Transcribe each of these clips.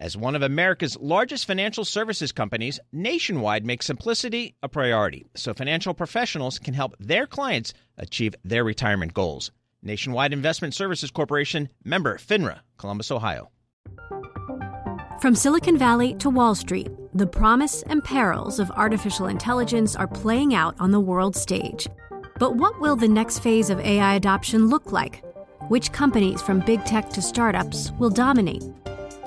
As one of America's largest financial services companies, Nationwide makes simplicity a priority so financial professionals can help their clients achieve their retirement goals. Nationwide Investment Services Corporation, member FINRA, Columbus, Ohio. From Silicon Valley to Wall Street, the promise and perils of artificial intelligence are playing out on the world stage. But what will the next phase of AI adoption look like? Which companies, from big tech to startups, will dominate?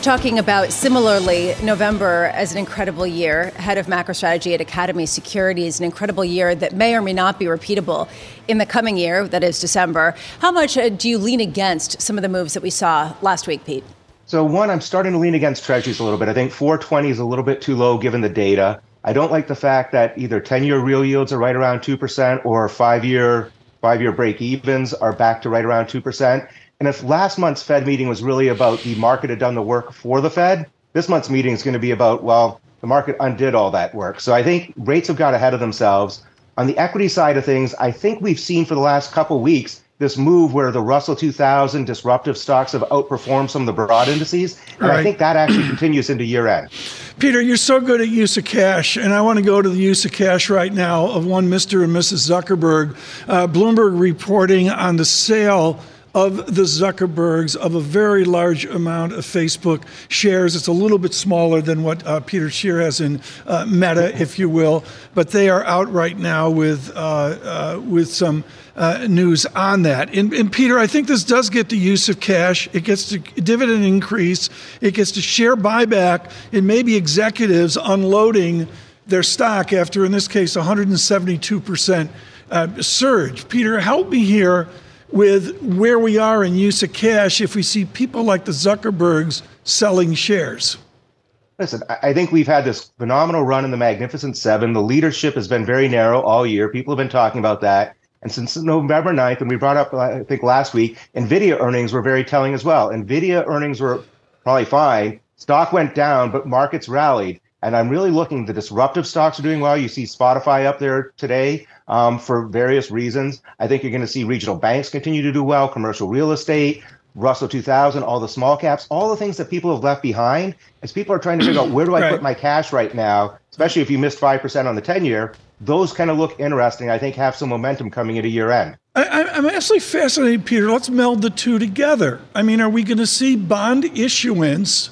talking about similarly November as an incredible year, head of macro strategy at Academy Securities, an incredible year that may or may not be repeatable in the coming year, that is December. How much uh, do you lean against some of the moves that we saw last week, Pete? So, one, I'm starting to lean against treasuries a little bit. I think 420 is a little bit too low given the data. I don't like the fact that either 10 year real yields are right around 2% or five year five year break evens are back to right around 2%. And if last month's Fed meeting was really about the market had done the work for the Fed, this month's meeting is going to be about, well, the market undid all that work. So I think rates have got ahead of themselves. On the equity side of things, I think we've seen for the last couple of weeks this move where the Russell 2000 disruptive stocks have outperformed some of the broad indices. And right. I think that actually continues into year end. Peter, you're so good at use of cash, and I want to go to the use of cash right now of one Mr. and Mrs. Zuckerberg. Uh, Bloomberg reporting on the sale of the Zuckerbergs of a very large amount of Facebook shares. It's a little bit smaller than what uh, Peter Tchir has in uh, Meta, if you will, but they are out right now with uh, uh with some. Uh, news on that. And, and, Peter, I think this does get the use of cash. It gets to dividend increase. It gets to share buyback. and maybe executives unloading their stock after, in this case, 172% uh, surge. Peter, help me here with where we are in use of cash if we see people like the Zuckerbergs selling shares? Listen, I think we've had this phenomenal run in the Magnificent Seven. The leadership has been very narrow all year. People have been talking about that. And since November 9th, and we brought up, I think, last week, NVIDIA earnings were very telling as well. NVIDIA earnings were probably fine. Stock went down, but markets rallied. And I'm really looking, the disruptive stocks are doing well. You see Spotify up there today um, for various reasons. I think you're going to see regional banks continue to do well, commercial real estate, Russell 2000, all the small caps, all the things that people have left behind. As people are trying to figure out where do I right. put my cash right now, especially if you missed 5% on the 10 year, those kind of look interesting. I think have some momentum coming into year end. I, am actually fascinated, Peter. Let's meld the two together. I mean, are we going to see bond issuance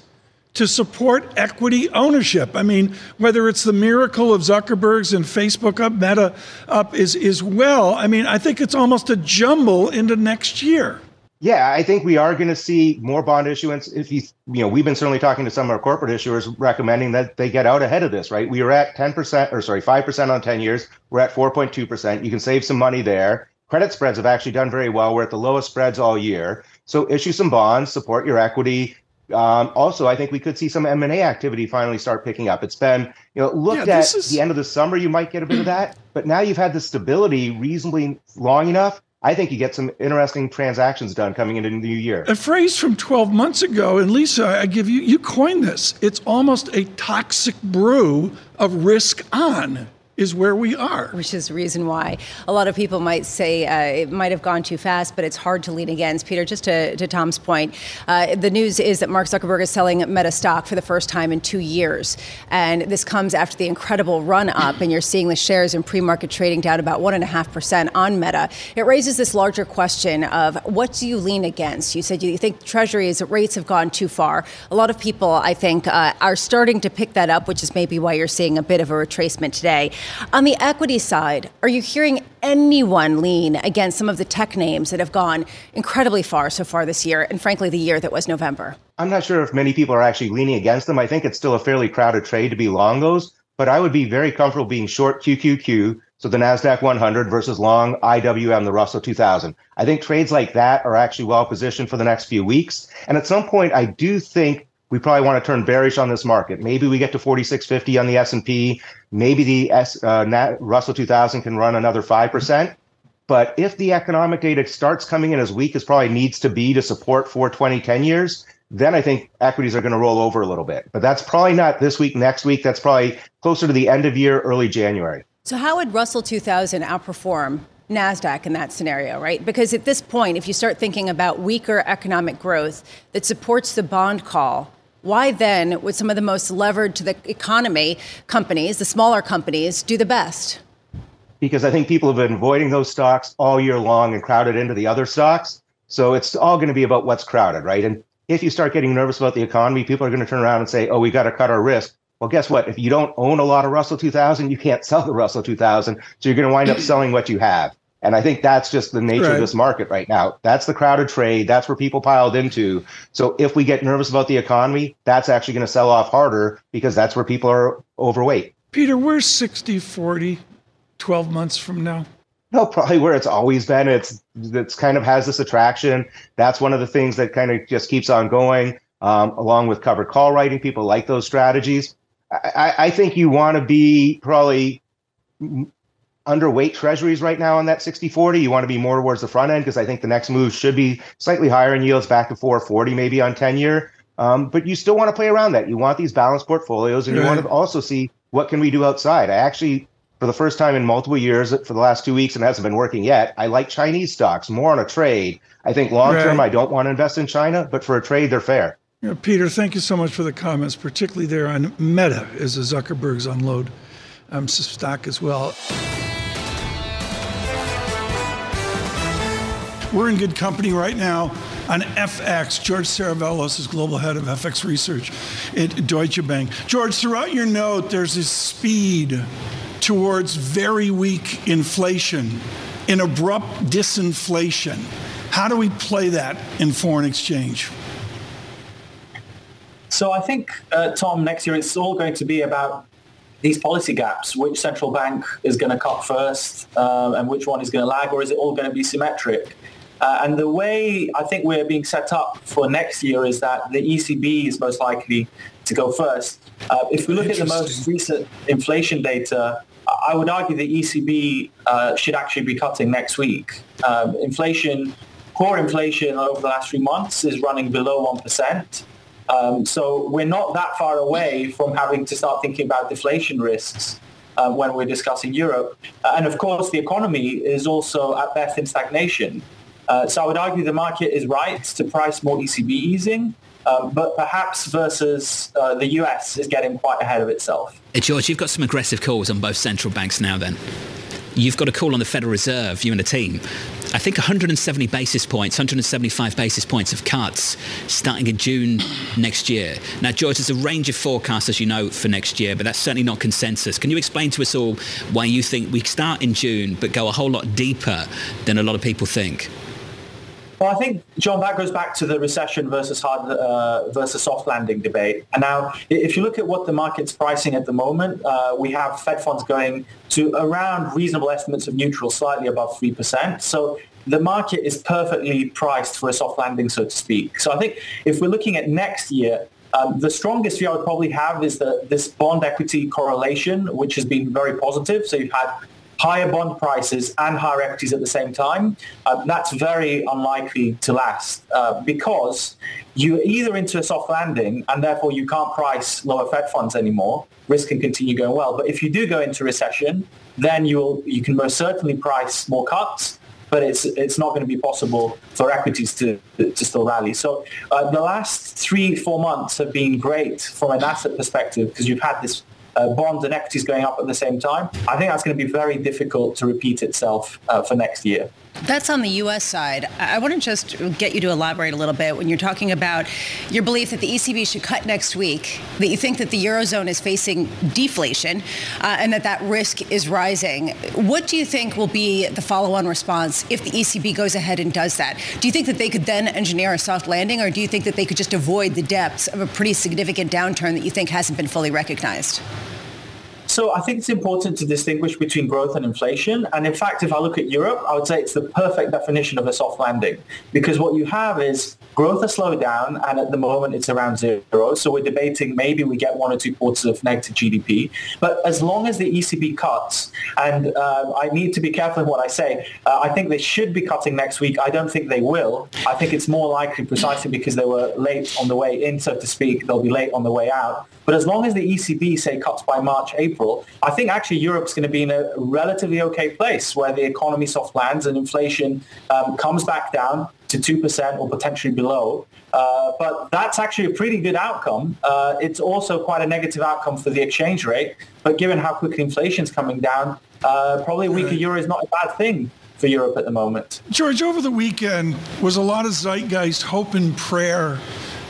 to support equity ownership. I mean, whether it's the miracle of Zuckerberg's and Facebook up, Meta up is, is well, I mean, I think it's almost a jumble into next year. Yeah, I think we are going to see more bond issuance. If you, you know, we've been certainly talking to some of our corporate issuers recommending that they get out ahead of this, right? We are at 10% or sorry, 5% on 10 years. We're at 4.2%. You can save some money there. Credit spreads have actually done very well. We're at the lowest spreads all year. So issue some bonds, support your equity, um, also, I think we could see some M and A activity finally start picking up. It's been, you know, looked yeah, at is... the end of the summer, you might get a bit of that, but now you've had the stability reasonably long enough. I think you get some interesting transactions done coming into the new year. A phrase from 12 months ago, and Lisa, I give you, you coined this. It's almost a toxic brew of risk on. Is where we are. Which is the reason why a lot of people might say uh, it might have gone too fast, but it's hard to lean against. Peter, just to, to Tom's point, uh, the news is that Mark Zuckerberg is selling Meta stock for the first time in two years. And this comes after the incredible run up, and you're seeing the shares in pre market trading down about 1.5% on Meta. It raises this larger question of what do you lean against? You said you think Treasuries rates have gone too far. A lot of people, I think, uh, are starting to pick that up, which is maybe why you're seeing a bit of a retracement today. On the equity side, are you hearing anyone lean against some of the tech names that have gone incredibly far so far this year, and frankly, the year that was November? I'm not sure if many people are actually leaning against them. I think it's still a fairly crowded trade to be long those, but I would be very comfortable being short QQQ, so the NASDAQ 100 versus long IWM, the Russell 2000. I think trades like that are actually well positioned for the next few weeks. And at some point, I do think we probably want to turn bearish on this market. Maybe we get to 4650 on the S&P. Maybe the S, uh, Nat, Russell 2000 can run another 5%. But if the economic data starts coming in as weak as probably needs to be to support for 2010 years, then I think equities are going to roll over a little bit. But that's probably not this week, next week. That's probably closer to the end of year, early January. So how would Russell 2000 outperform NASDAQ in that scenario, right? Because at this point, if you start thinking about weaker economic growth that supports the bond call, why then would some of the most levered to the economy companies, the smaller companies, do the best? Because I think people have been avoiding those stocks all year long and crowded into the other stocks. So it's all going to be about what's crowded, right? And if you start getting nervous about the economy, people are going to turn around and say, oh, we got to cut our risk. Well, guess what? If you don't own a lot of Russell 2000, you can't sell the Russell 2000. So you're going to wind up selling what you have. And I think that's just the nature right. of this market right now. That's the crowded trade. That's where people piled into. So if we get nervous about the economy, that's actually going to sell off harder because that's where people are overweight. Peter, where's 60 40 12 months from now? No, probably where it's always been. It's it's kind of has this attraction. That's one of the things that kind of just keeps on going. Um, along with covered call writing, people like those strategies. I, I think you want to be probably underweight treasuries right now on that 60 40. You want to be more towards the front end because I think the next move should be slightly higher in yields back to 440, maybe on 10 year. Um, but you still want to play around that. You want these balanced portfolios and right. you want to also see what can we do outside. I actually, for the first time in multiple years, for the last two weeks, and hasn't been working yet, I like Chinese stocks more on a trade. I think long term, right. I don't want to invest in China, but for a trade, they're fair. You know, Peter, thank you so much for the comments, particularly there on Meta as a Zuckerberg's unload um, stock as well. We're in good company right now on FX. George Saravelos is global head of FX research at Deutsche Bank. George, throughout your note, there's this speed towards very weak inflation, an abrupt disinflation. How do we play that in foreign exchange? So I think, uh, Tom, next year it's all going to be about these policy gaps. Which central bank is going to cut first, uh, and which one is going to lag, or is it all going to be symmetric? Uh, and the way I think we're being set up for next year is that the ECB is most likely to go first. Uh, if we look at the most recent inflation data, I would argue the ECB uh, should actually be cutting next week. Um, inflation, core inflation over the last three months is running below 1%. Um, so we're not that far away from having to start thinking about deflation risks uh, when we're discussing Europe. Uh, and of course, the economy is also at best in stagnation. Uh, so I would argue the market is right to price more ECB easing. Um, but perhaps versus uh, the US is getting quite ahead of itself. Hey George, you've got some aggressive calls on both central banks now then. You've got a call on the Federal Reserve, you and the team. I think 170 basis points, 175 basis points of cuts starting in June next year. Now, George, there's a range of forecasts, as you know, for next year, but that's certainly not consensus. Can you explain to us all why you think we start in June but go a whole lot deeper than a lot of people think? Well, I think, John, that goes back to the recession versus hard uh, versus soft landing debate. And now, if you look at what the market's pricing at the moment, uh, we have Fed funds going to around reasonable estimates of neutral, slightly above 3%. So the market is perfectly priced for a soft landing, so to speak. So I think if we're looking at next year, um, the strongest view I would probably have is the, this bond equity correlation, which has been very positive. So you've had higher bond prices and higher equities at the same time, uh, that's very unlikely to last uh, because you're either into a soft landing and therefore you can't price lower Fed funds anymore. Risk can continue going well. But if you do go into recession, then you'll, you can most certainly price more cuts but it's it's not going to be possible for equities to to still rally. So uh, the last three four months have been great from an asset perspective because you've had this uh, bonds and equities going up at the same time. I think that's going to be very difficult to repeat itself uh, for next year. That's on the U.S. side. I want to just get you to elaborate a little bit when you're talking about your belief that the ECB should cut next week, that you think that the Eurozone is facing deflation uh, and that that risk is rising. What do you think will be the follow on response if the ECB goes ahead and does that? Do you think that they could then engineer a soft landing, or do you think that they could just avoid the depths of a pretty significant downturn that you think hasn't been fully recognized? So I think it's important to distinguish between growth and inflation. And in fact, if I look at Europe, I would say it's the perfect definition of a soft landing because what you have is growth has slowed down and at the moment it's around zero. So we're debating maybe we get one or two quarters of negative GDP. But as long as the ECB cuts, and uh, I need to be careful in what I say, uh, I think they should be cutting next week. I don't think they will. I think it's more likely precisely because they were late on the way in, so to speak. They'll be late on the way out. But as long as the ECB, say, cuts by March, April, I think actually Europe's going to be in a relatively okay place where the economy soft lands and inflation um, comes back down to 2% or potentially below. Uh, but that's actually a pretty good outcome. Uh, it's also quite a negative outcome for the exchange rate. But given how quickly inflation is coming down, uh, probably a weaker euro is not a bad thing for Europe at the moment. George, over the weekend was a lot of zeitgeist hope and prayer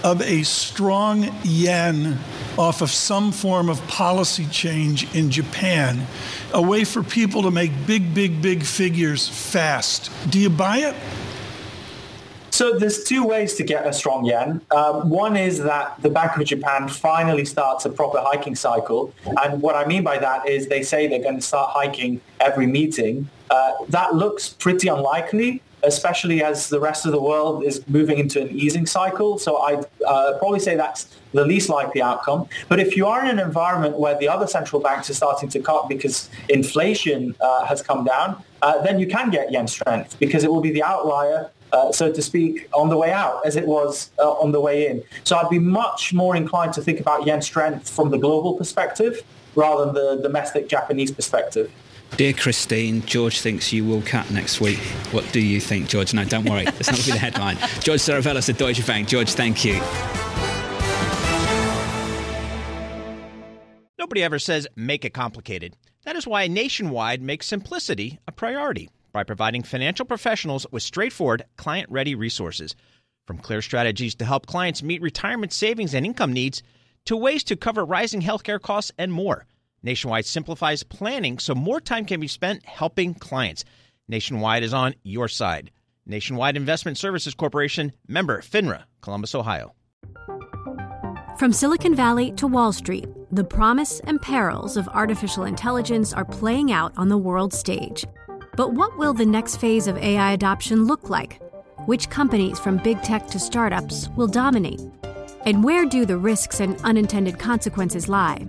of a strong yen off of some form of policy change in Japan, a way for people to make big, big, big figures fast. Do you buy it? So there's two ways to get a strong yen. Um, one is that the Bank of Japan finally starts a proper hiking cycle. And what I mean by that is they say they're going to start hiking every meeting. Uh, that looks pretty unlikely especially as the rest of the world is moving into an easing cycle. So I'd uh, probably say that's the least likely outcome. But if you are in an environment where the other central banks are starting to cut because inflation uh, has come down, uh, then you can get yen strength because it will be the outlier uh, so to speak, on the way out as it was uh, on the way in. So I'd be much more inclined to think about yen strength from the global perspective rather than the domestic Japanese perspective. Dear Christine, George thinks you will cut next week. What do you think, George? No, don't worry. That's not going to be the headline. George Saravelos at Deutsche Bank. George, thank you. Nobody ever says make it complicated. That is why Nationwide makes simplicity a priority by providing financial professionals with straightforward, client ready resources. From clear strategies to help clients meet retirement savings and income needs, to ways to cover rising healthcare costs and more. Nationwide simplifies planning so more time can be spent helping clients. Nationwide is on your side. Nationwide Investment Services Corporation, member FINRA, Columbus, Ohio. From Silicon Valley to Wall Street, the promise and perils of artificial intelligence are playing out on the world stage. But what will the next phase of AI adoption look like? Which companies, from big tech to startups, will dominate? And where do the risks and unintended consequences lie?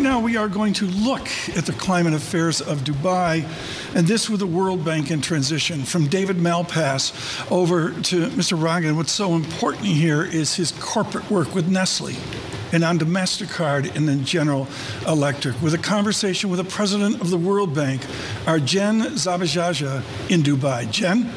Right now, we are going to look at the climate affairs of Dubai, and this with the World Bank in transition from David Malpass over to Mr. Ragan. What's so important here is his corporate work with Nestle and on to MasterCard and then General Electric with a conversation with the president of the World Bank, our Jen Zabasajja in Dubai. Jen?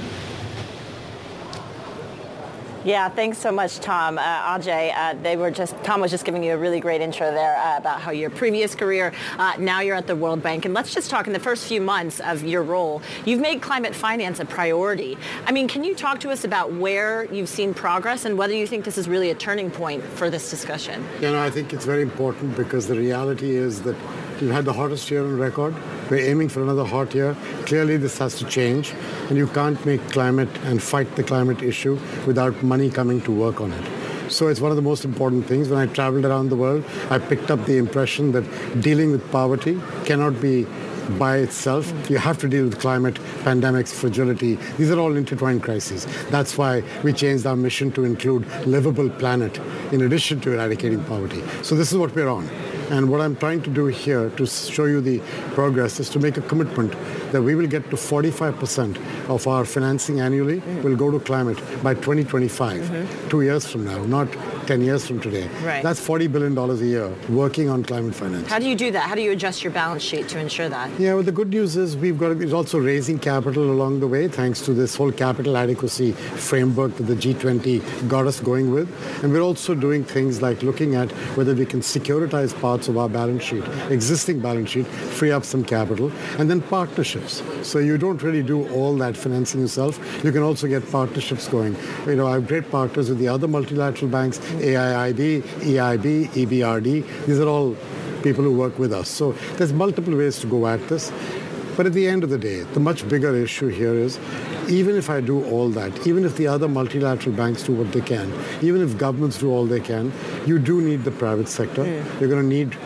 Yeah, thanks so much, Tom. Uh, Ajay, uh, they were just Tom was just giving you a really great intro there uh, about how your previous career, uh, now you're at the World Bank, and let's just talk in the first few months of your role. You've made climate finance a priority. I mean, can you talk to us about where you've seen progress and whether you think this is really a turning point for this discussion? You know, I think it's very important because the reality is that We've had the hottest year on record. We're aiming for another hot year. Clearly, this has to change. And you can't make climate and fight the climate issue without money coming to work on it. So it's one of the most important things. When I traveled around the world, I picked up the impression that dealing with poverty cannot be by itself. You have to deal with climate, pandemics, fragility. These are all intertwined crises. That's why we changed our mission to include livable planet in addition to eradicating poverty. So this is what we're on. And what I'm trying to do here to show you the progress is to make a commitment that we will get to 45% of our financing annually will go to climate by 2025, mm-hmm. two years from now, not 10 years from today. Right. That's $40 billion a year working on climate finance. How do you do that? How do you adjust your balance sheet to ensure that? Yeah, well, the good news is we've got is also raising capital along the way thanks to this whole capital adequacy framework that the G20 got us going with. And we're also doing things like looking at whether we can securitize parts of our balance sheet, existing balance sheet, free up some capital, and then partnerships. So you don't really do all that financing yourself. You can also get partnerships going. You know, I have great partners with the other multilateral banks AIIB, EIB, EBRD. These are all people who work with us. So there's multiple ways to go at this. But at the end of the day, the much bigger issue here is even if I do all that, even if the other multilateral banks do what they can, even if governments do all they can, you do need the private sector. Mm. You're going to need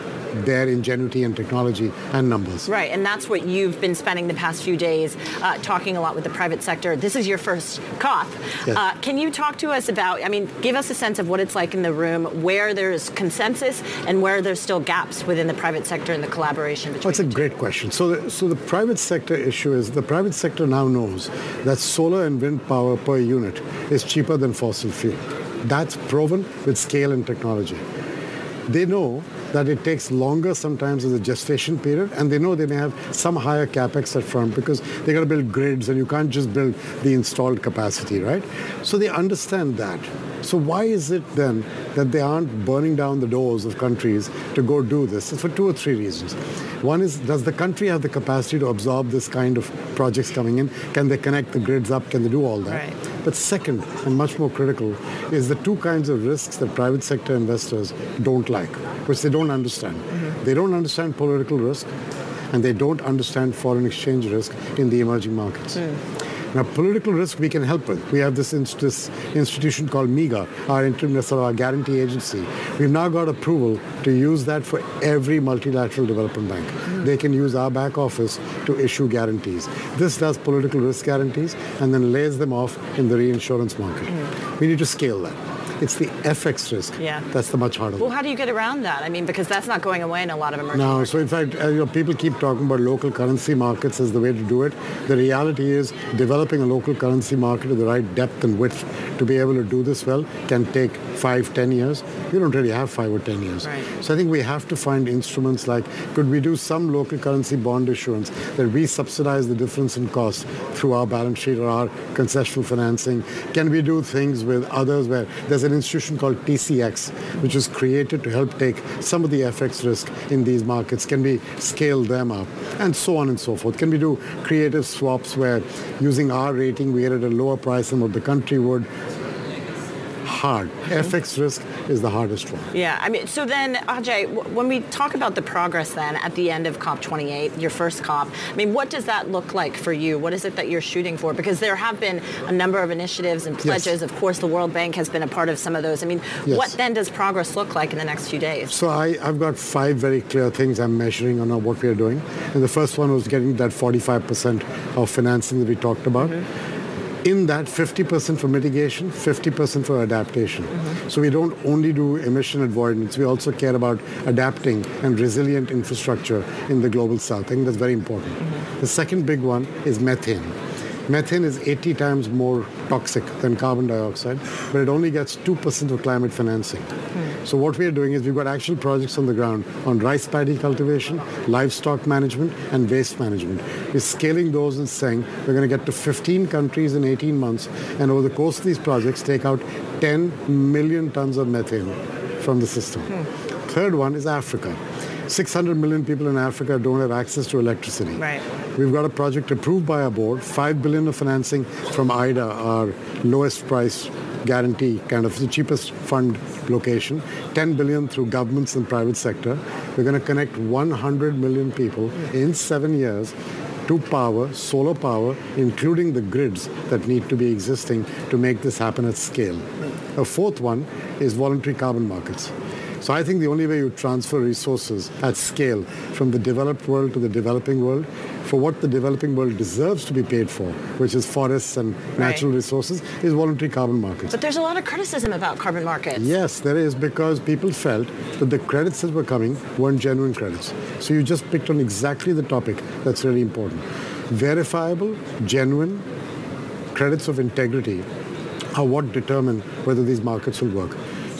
their ingenuity and technology and numbers. Right, and that's what you've been spending the past few days uh, talking a lot with the private sector. This is your first COP. Yes. Uh, can you talk to us about, I mean, give us a sense of what it's like in the room, where there's consensus and where there's still gaps within the private sector and the collaboration between That's a great question. So the, so the private sector issue is the private sector now knows that solar and wind power per unit is cheaper than fossil fuel. That's proven with scale and technology. They know that it takes longer sometimes as a gestation period, and they know they may have some higher capex up front because they got to build grids, and you can't just build the installed capacity, right? So they understand that. So why is it then that they aren't burning down the doors of countries to go do this? It's for two or three reasons. One is, does the country have the capacity to absorb this kind of projects coming in? Can they connect the grids up? Can they do all that? Right. But second, and much more critical, is the two kinds of risks that private sector investors don't like, which they don't understand. Mm-hmm. They don't understand political risk, and they don't understand foreign exchange risk in the emerging markets. Mm. Now, political risk we can help with. We have this, this institution called MIGA, our interim sort of our guarantee agency. We've now got approval to use that for every multilateral development bank. Mm. They can use our back office to issue guarantees. This does political risk guarantees and then lays them off in the reinsurance market. Mm. We need to scale that. It's the FX risk. Yeah. That's the much harder Well, how do you get around that? I mean, because that's not going away in a lot of emerging No, markets. so in fact, uh, you know, people keep talking about local currency markets as the way to do it. The reality is developing a local currency market of the right depth and width to be able to do this well can take five, ten years. We don't really have five or ten years. Right. So I think we have to find instruments like, could we do some local currency bond issuance that we subsidize the difference in cost through our balance sheet or our concessional financing? Can we do things with others where there's an institution called TCX, which was created to help take some of the FX risk in these markets. Can we scale them up? And so on and so forth. Can we do creative swaps where using our rating we get at a lower price than what the country would hard. FX risk is the hardest one. Yeah, I mean, so then, Ajay, when we talk about the progress then at the end of COP28, your first COP, I mean, what does that look like for you? What is it that you're shooting for? Because there have been a number of initiatives and pledges. Yes. Of course, the World Bank has been a part of some of those. I mean, Yes. what then does progress look like in the next few days? So I, I've got five very clear things I'm measuring on what we are doing. And the first one was getting that 45% of financing that we talked about. Mm-hmm. In that, 50% for mitigation, 50% for adaptation. Mm-hmm. So we don't only do emission avoidance, we also care about adapting and resilient infrastructure in the global south. I think that's very important. Mm-hmm. The second big one is methane. Methane is 80 times more toxic than carbon dioxide, but it only gets 2% of climate financing. Hmm. So what we are doing is we've got actual projects on the ground on rice paddy cultivation, livestock management, and waste management. We're scaling those and saying we're going to get to 15 countries in 18 months, and over the course of these projects, take out 10 million tons of methane from the system. Hmm. Third one is Africa. 600 million people in Africa don't have access to electricity. Right. We've got a project approved by our board, 5 billion of financing from IDA, our lowest price guarantee, kind of the cheapest fund location, 10 billion through governments and private sector. We're going to connect 100 million people in seven years to power, solar power, including the grids that need to be existing to make this happen at scale. A fourth one is voluntary carbon markets. So I think the only way you transfer resources at scale from the developed world to the developing world for what the developing world deserves to be paid for, which is forests and natural right. resources, is voluntary carbon markets. But there's a lot of criticism about carbon markets. Yes, there is because people felt that the credits that were coming weren't genuine credits. So you just picked on exactly the topic that's really important. Verifiable, genuine credits of integrity are what determine whether these markets will work.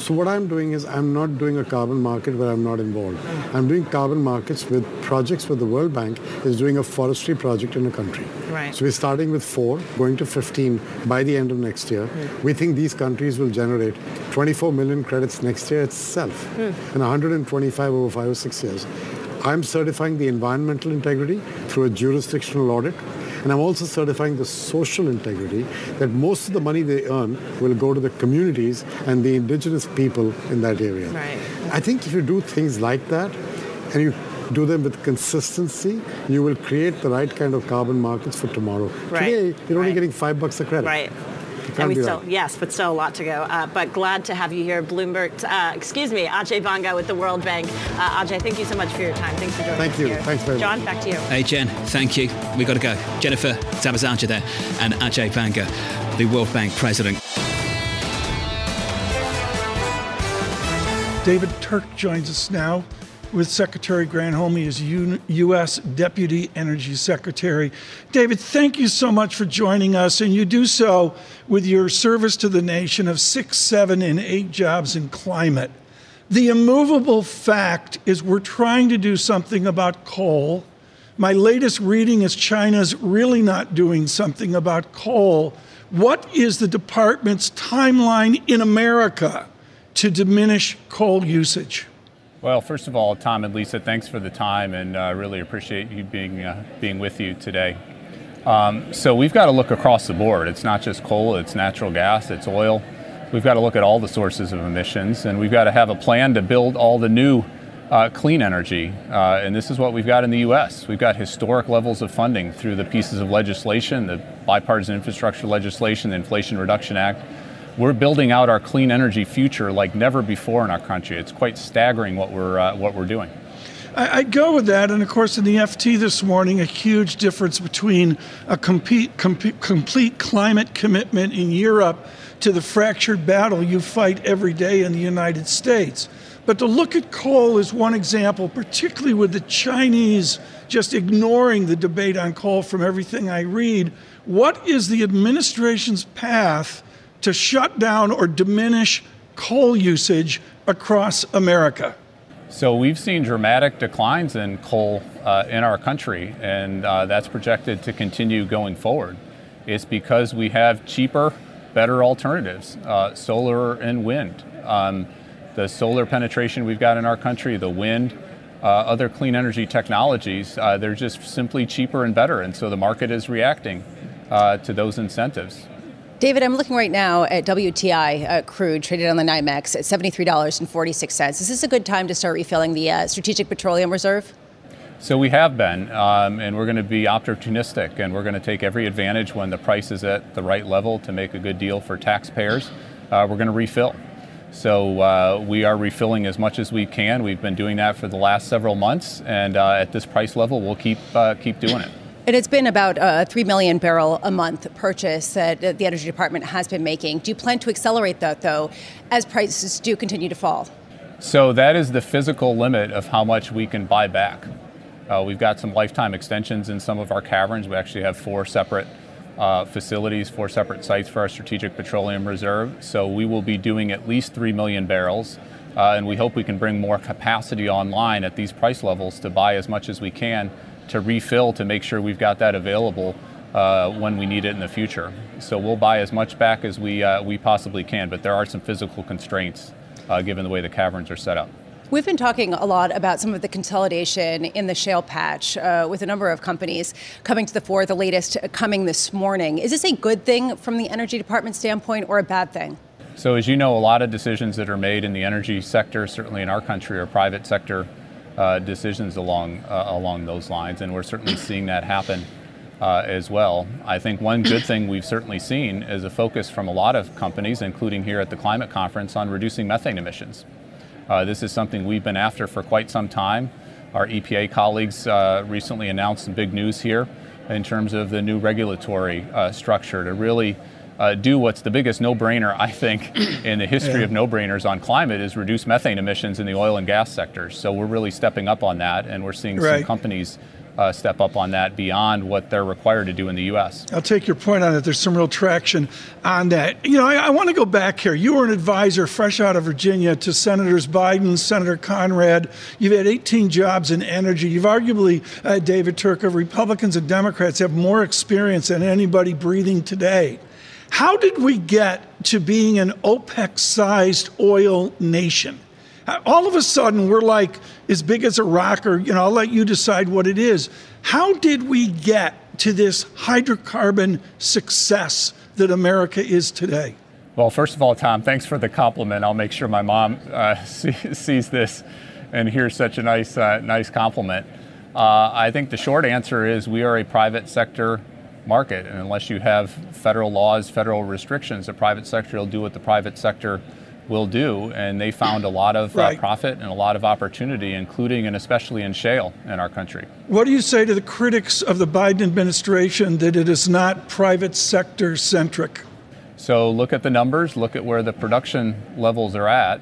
So what I'm doing is I'm not doing a carbon market where I'm not involved. I'm doing carbon markets with projects where the World Bank is doing a forestry project in a country. Right. So we're starting with four, going to 15 by the end of next year. Mm. We think these countries will generate 24 million credits next year itself mm. and 125 over five or six years. I'm certifying the environmental integrity through a jurisdictional audit and I'm also certifying the social integrity that most of the money they earn will go to the communities and the indigenous people in that area. Right. I think if you do things like that and you do them with consistency, you will create the right kind of carbon markets for tomorrow. Right. Today, you're only right. getting five bucks a credit. Right and we still, that. yes, but still a lot to go. Uh, but glad to have you here, Bloomberg. Uh, excuse me, Ajay Banga with the World Bank. Uh, Ajay, thank you so much for your time. Thanks for joining thank us Thank you. here. Thanks very John, much. John, back to you. Hey, Jen, thank you. We got to go. Jennifer Zabasajja there, and Ajay Banga, the World Bank president. David Turk joins us now with Secretary Granholm. He is U- U.S. Deputy Energy Secretary. David, thank you so much for joining us, and you do so with your service to the nation of six, seven, and eight jobs in climate. The immovable fact is we're trying to do something about coal. My latest reading is China's really not doing something about coal. What is the department's timeline in America to diminish coal usage? Well, first of all, Tom and Lisa, thanks for the time, and uh, really appreciate you being uh, being with you today. Um, so we've got to look across the board. It's not just coal; it's natural gas, it's oil. We've got to look at all the sources of emissions, and we've got to have a plan to build all the new uh, clean energy. Uh, and this is what we've got in the U.S. We've got historic levels of funding through the pieces of legislation, the bipartisan infrastructure legislation, the Inflation Reduction Act we're building out our clean energy future like never before in our country. It's quite staggering what we're uh, what we're doing. I, I, go with that, and of course, in the FT this morning, a huge difference between a complete, complete climate commitment in Europe to the fractured battle you fight every day in the United States. But to look at coal is one example, particularly with the Chinese just ignoring the debate on coal from everything I read. What is the administration's path to shut down or diminish coal usage across America? So we've seen dramatic declines in coal uh, in our country, and uh, that's projected to continue going forward. It's because we have cheaper, better alternatives, uh, solar and wind. Um, the solar penetration we've got in our country, the wind, uh, other clean energy technologies, uh, they're just simply cheaper and better, and so the market is reacting uh, to those incentives. David, I'm looking right now at WTI uh, crude traded on the NYMEX at $73.46. Is this a good time to start refilling the uh, Strategic Petroleum Reserve? So we have been, um, and we're going to be opportunistic, and we're going to take every advantage when the price is at the right level to make a good deal for taxpayers. Uh, we're going to refill. So uh, we are refilling as much as we can. We've been doing that for the last several months, and uh, at this price level, we'll keep uh, keep doing it. And it's been about a 3 million barrel a month purchase that the Energy Department has been making. Do you plan to accelerate that, though, as prices do continue to fall? So that is the physical limit of how much we can buy back. Uh, we've got some lifetime extensions in some of our caverns. We actually have four separate uh, facilities, four separate sites for our Strategic Petroleum Reserve. So we will be doing at least 3 million barrels. Uh, and we hope we can bring more capacity online at these price levels to buy as much as we can to refill to make sure we've got that available uh, when we need it in the future. So we'll buy as much back as we, uh, we possibly can, but there are some physical constraints uh, given the way the caverns are set up. We've been talking a lot about some of the consolidation in the shale patch uh, with a number of companies coming to the fore, the latest coming this morning. Is this a good thing from the Energy Department standpoint or a bad thing? So, as you know, a lot of decisions that are made in the energy sector, certainly in our country, are private sector uh, decisions along uh, along those lines, and we're certainly seeing that happen uh, as well. I think one good thing we've certainly seen is a focus from a lot of companies, including here at the climate conference, on reducing methane emissions. Uh, this is something we've been after for quite some time. Our EPA colleagues uh, recently announced some big news here in terms of the new regulatory uh, structure to really uh, do what's the biggest no-brainer I think in the history yeah. of no-brainers on climate is reduce methane emissions in the oil and gas sectors. So we're really stepping up on that, and we're seeing right. some companies uh, step up on that beyond what they're required to do in the U.S. I'll take your point on it. There's some real traction on that. You know, I, I want to go back here. You were an advisor fresh out of Virginia to Senators Biden, Senator Conrad. You've had 18 jobs in energy. You've arguably, uh, David Turka, Republicans and Democrats have more experience than anybody breathing today. How did we get to being an OPEC sized oil nation? all of a sudden we're like as big as a rock, or you know, I'll let you decide what it is. How did we get to this hydrocarbon success that America is today? Well, first of all, Tom, thanks for the compliment. I'll make sure my mom uh, sees this and hears such a nice, uh, nice compliment. Uh, I think the short answer is we are a private sector market, and unless you have federal laws, federal restrictions, the private sector will do what the private sector will do. And they found a lot of uh, right. uh, profit and a lot of opportunity, including and especially in shale in our country. What do you say to the critics of the Biden administration that it is not private sector centric? So look at the numbers, look at where the production levels are at.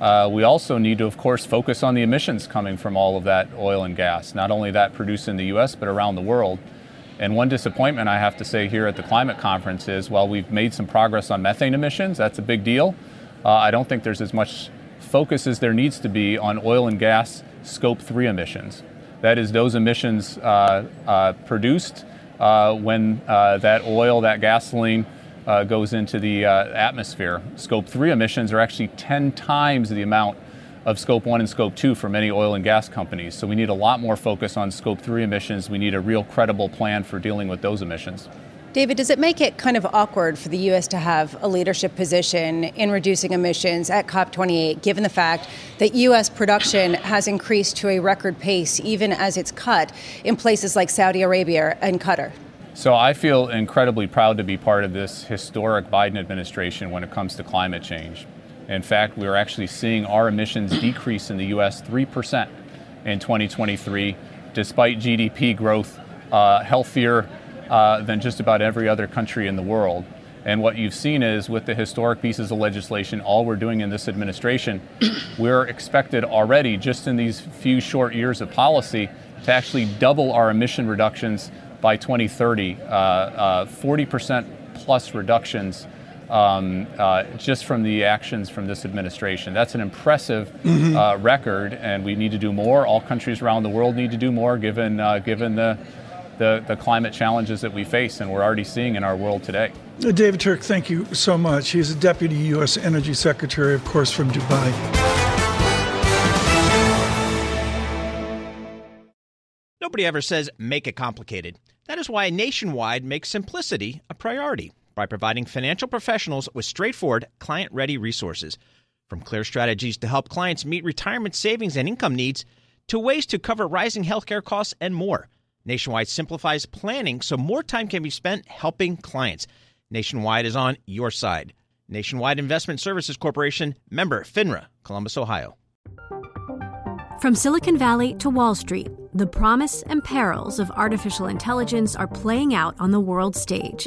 Uh, we also need to, of course, focus on the emissions coming from all of that oil and gas, not only that produced in the US, but around the world. And one disappointment I have to say here at the climate conference is while we've made some progress on methane emissions, that's a big deal. Uh, I don't think there's as much focus as there needs to be on oil and gas scope 3 emissions. That is, those emissions uh, uh, produced uh, when uh, that oil, that gasoline, uh, goes into the atmosphere. Scope 3 emissions are actually 10 times the amount of scope 1 and scope 2 for many oil and gas companies. So we need a lot more focus on scope 3 emissions. We need a real credible plan for dealing with those emissions. David, does it make it kind of awkward for the U.S. to have a leadership position in reducing emissions at COP28, given the fact that U.S. production has increased to a record pace, even as it's cut in places like Saudi Arabia and Qatar? So I feel incredibly proud to be part of this historic Biden administration when it comes to climate change. In fact, we're actually seeing our emissions decrease in the U.S. 3% in 2023, despite GDP growth, uh, healthier uh, than just about every other country in the world. And what you've seen is with the historic pieces of legislation, all we're doing in this administration, we're expected already, just in these few short years of policy, to actually double our emission reductions by 2030, uh, uh, 40% plus reductions um, uh, just from the actions from this administration. That's an impressive mm-hmm. uh, record, and we need to do more. All countries around the world need to do more, given uh, given the the, the climate challenges that we face and we're already seeing in our world today. Uh, David Turk, thank you so much. He's a Deputy U.S. Energy Secretary, of course, from Dubai. Nobody ever says make it complicated. That is why Nationwide makes simplicity a priority by providing financial professionals with straightforward, client ready resources. From clear strategies to help clients meet retirement savings and income needs, to ways to cover rising healthcare costs and more. Nationwide simplifies planning so more time can be spent helping clients. Nationwide is on your side. Nationwide Investment Services Corporation, member FINRA, Columbus, Ohio. From Silicon Valley to Wall Street, the promise and perils of artificial intelligence are playing out on the world stage.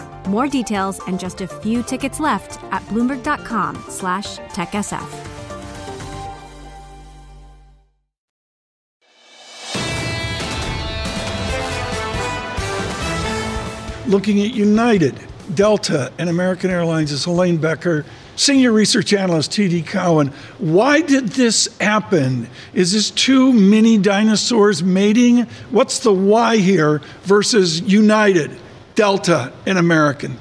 More details and just a few tickets left at bloomberg.com slash techsf. looking at United, Delta, and American Airlines is Helane Becker, senior research analyst, TD Cowen. Why did this happen? Is this two mini dinosaurs mating? What's the why here versus United, Delta, and American?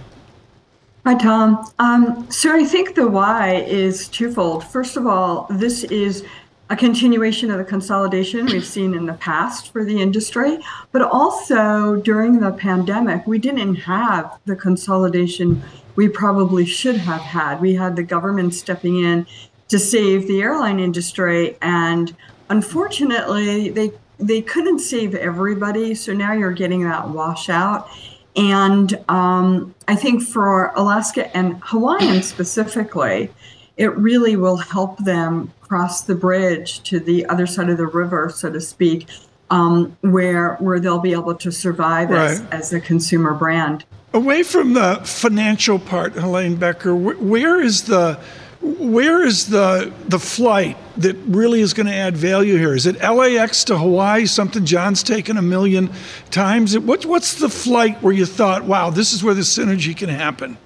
Hi, Tom. Um, so I think the why is twofold. First of all, this is a continuation of the consolidation we've seen in the past for the industry, but also during the pandemic, we didn't have the consolidation we probably should have had. We had the government stepping in to save the airline industry, and unfortunately, they they couldn't save everybody. So now you're getting that washout. And um, I think for Alaska and Hawaiian specifically, it really will help them cross the bridge to the other side of the river, so to speak, um, where where they'll be able to survive right. as, as a consumer brand. Away from the financial part, Helane Becker, where is the where is the the flight that really is going to add value here? Is it LAX to Hawaii, something John's taken a million times? What, what's the flight where you thought, wow, this is where the synergy can happen?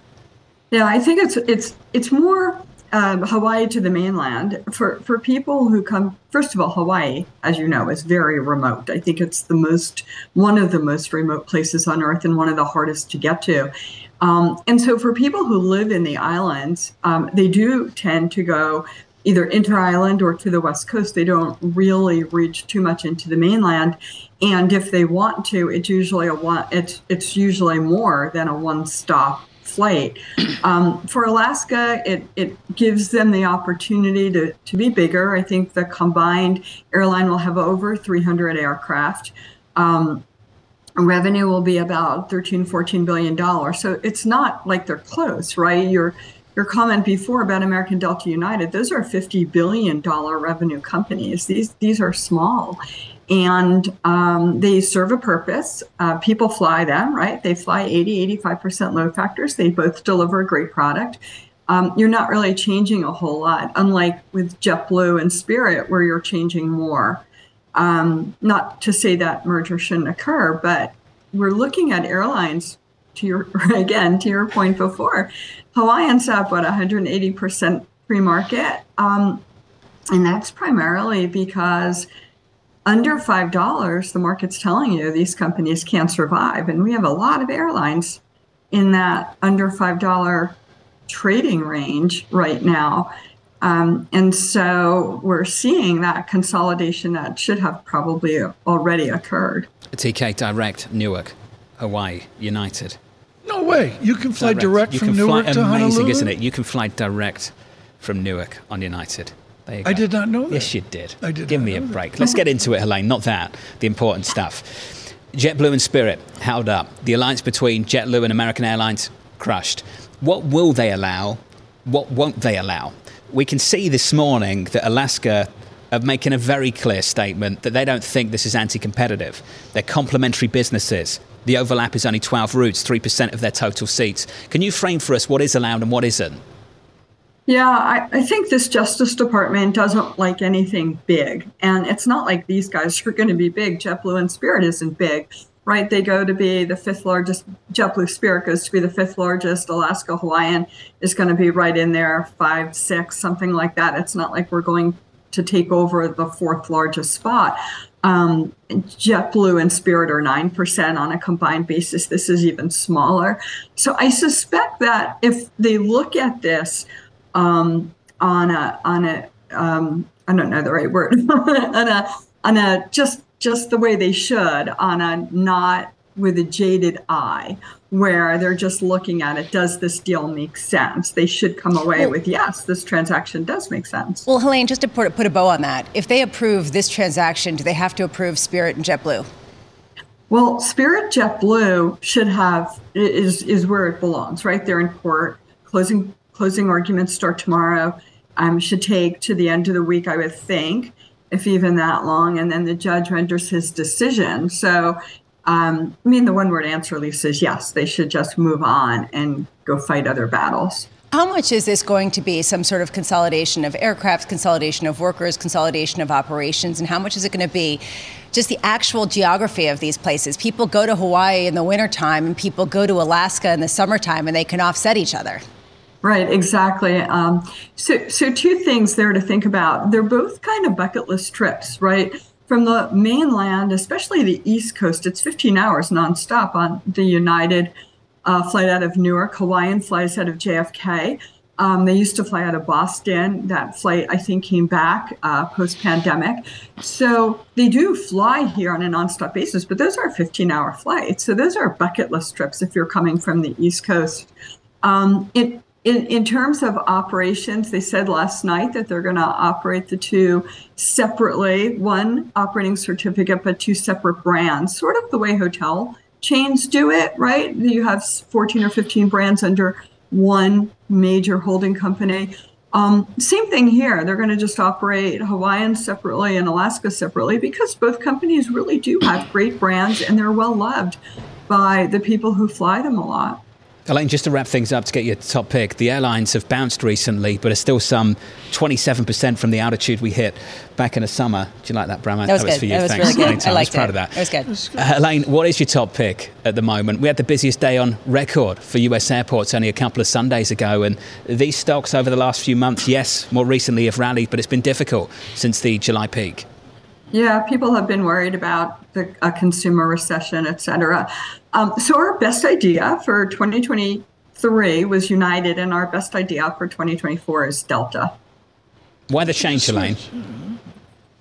Yeah, I think it's it's it's more um, Hawaii to the mainland for for people who come. First of all, Hawaii, as you know, is very remote. I think it's the most one of the most remote places on Earth and one of the hardest to get to. Um, and so, for people who live in the islands, um, they do tend to go either inter island or to the west coast. They don't really reach too much into the mainland. And if they want to, it's usually a one. It's it's usually more than a one stop flight. Um, for Alaska, it, it gives them the opportunity to, to be bigger. I think the combined airline will have over 300 aircraft. Um, revenue will be about 13, 14 billion dollars. So it's not like they're close, right? Your your comment before about American Delta United, those are 50 billion dollar revenue companies. These these are small and um, they serve a purpose. Uh, people fly them, right? They fly 80, 85% load factors. They both deliver a great product. Um, you're not really changing a whole lot, unlike with JetBlue and Spirit, where you're changing more. Um, not to say that merger shouldn't occur, but we're looking at airlines. To your again, to your point before, Hawaiian's up what 180% pre-market, um, and that's primarily because under $5, the market's telling you these companies can't survive. And we have a lot of airlines in that under $5 trading range right now. Um, and so we're seeing that consolidation that should have probably already occurred. TK Direct, Newark, Hawaii, United. No way. You can fly direct, direct you from can Newark fly, to amazing, Honolulu? isn't it? You can fly direct from Newark on United. I did not know that. Yes, you did. I did. Give me a break. Let's get into it, Helane. Not that. The important stuff. JetBlue and Spirit held up. The alliance between JetBlue and American Airlines crushed. What will they allow? What won't they allow? We can see this morning that Alaska are making a very clear statement that they don't think this is anti-competitive. They're complementary businesses. The overlap is only 12 routes, 3% of their total seats. Can you frame for us what is allowed and what isn't? Yeah, I, I, think this Justice Department doesn't like anything big. And it's not like these guys are going to be big. JetBlue and Spirit isn't big, right? They go to be the fifth largest, JetBlue Spirit goes to be the fifth largest. Alaska Hawaiian is going to be right in there, five, six, something like that. It's not like we're going to take over the fourth largest spot. Um, JetBlue and Spirit are 9% on a combined basis. This is even smaller. So I suspect that if they look at this, um, on a on a um, I don't know the right word on a on a just just the way they should on a not with a jaded eye where they're just looking at it does this deal make sense? They should come away well, with yes this transaction does make sense. Well Helane just to put, put a bow on that if they approve this transaction do they have to approve spirit and jetblue? Well spirit jetblue should have is is where it belongs right? There in court. Closing closing arguments start tomorrow. Um, should take to the end of the week, I would think, if even that long, and then the judge renders his decision. So, um, I mean, the one word answer, Lisa, is yes, they should just move on and go fight other battles. How much is this going to be some sort of consolidation of aircraft, consolidation of workers, consolidation of operations, and how much is it going to be just the actual geography of these places? People go to Hawaii in the wintertime and people go to Alaska in the summertime and they can offset each other. Right, exactly. Um, so, so two things there to think about. They're both kind of bucket list trips, right? From the mainland, especially the East Coast, it's 15 hours nonstop on the United uh, flight out of Newark. Hawaiian flies out of JFK. Um, they used to fly out of Boston. That flight, I think, came back uh, post pandemic. So they do fly here on a nonstop basis, but those are 15 hour flights. So those are bucket list trips if you're coming from the East Coast. Um, it, in, in terms of operations, they said last night that they're going to operate the two separately, one operating certificate, but two separate brands, sort of the way hotel chains do it, right? You have 14 or 15 brands under one major holding company. Um, same thing here. They're going to just operate Hawaiian separately and Alaska separately because both companies really do have great brands and they're well loved by the people who fly them a lot. Helane, just to wrap things up to get your top pick, the airlines have bounced recently, but are still some 27% from the altitude we hit back in the summer. Do you like that, Bram? That was, that was good. for you. That was Thanks. really good. Anytime. I liked was proud it. of that. That was good. Uh, Helane, what is your top pick at the moment? We had the busiest day on record for US airports only a couple of Sundays ago, and these stocks over the last few months, yes, more recently have rallied, but it's been difficult since the July peak. Yeah, people have been worried about the, a consumer recession, et cetera. Um, so our best idea for 2023 was United, and our best idea for 2024 is Delta. Why the change, Helane?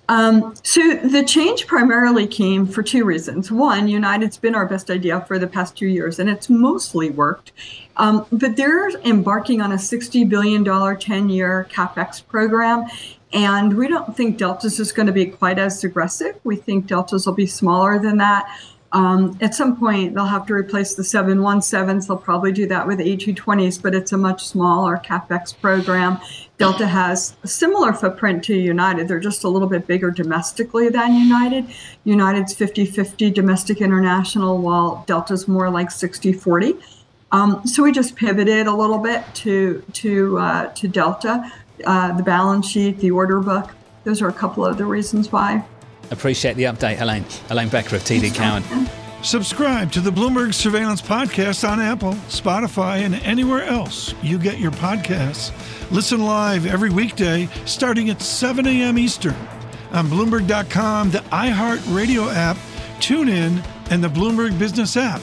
Um, so the change primarily came for two reasons. One, United's been our best idea for the past two years, and it's mostly worked. Um, but they're embarking on a $60 billion 10 year capex program. And we don't think Delta's is going to be quite as aggressive. We think Delta's will be smaller than that. Um, at some point, they'll have to replace the 717s. They'll probably do that with A220s, but it's a much smaller capex program. Delta has a similar footprint to United. They're just a little bit bigger domestically than United. United's 50 50 domestic international, while Delta's more like 60 40. Um, so we just pivoted a little bit to to uh, to Delta, uh, the balance sheet, the order book. Those are a couple of the reasons why. Appreciate the update, Helane. Helane Becker of TD Cowen. Subscribe to the Bloomberg Surveillance Podcast on Apple, Spotify, and anywhere else you get your podcasts. Listen live every weekday starting at 7 a.m. Eastern on Bloomberg.com, the iHeartRadio app, TuneIn, and the Bloomberg Business app.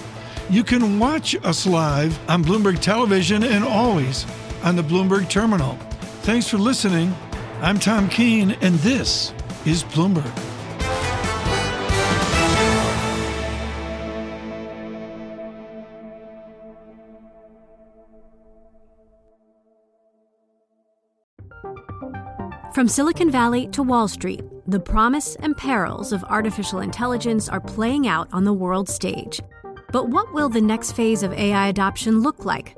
You can watch us live on Bloomberg Television and always on the Bloomberg Terminal. Thanks for listening. I'm Tom Keene, and this is Bloomberg. From Silicon Valley to Wall Street, the promise and perils of artificial intelligence are playing out on the world stage. But what will the next phase of AI adoption look like?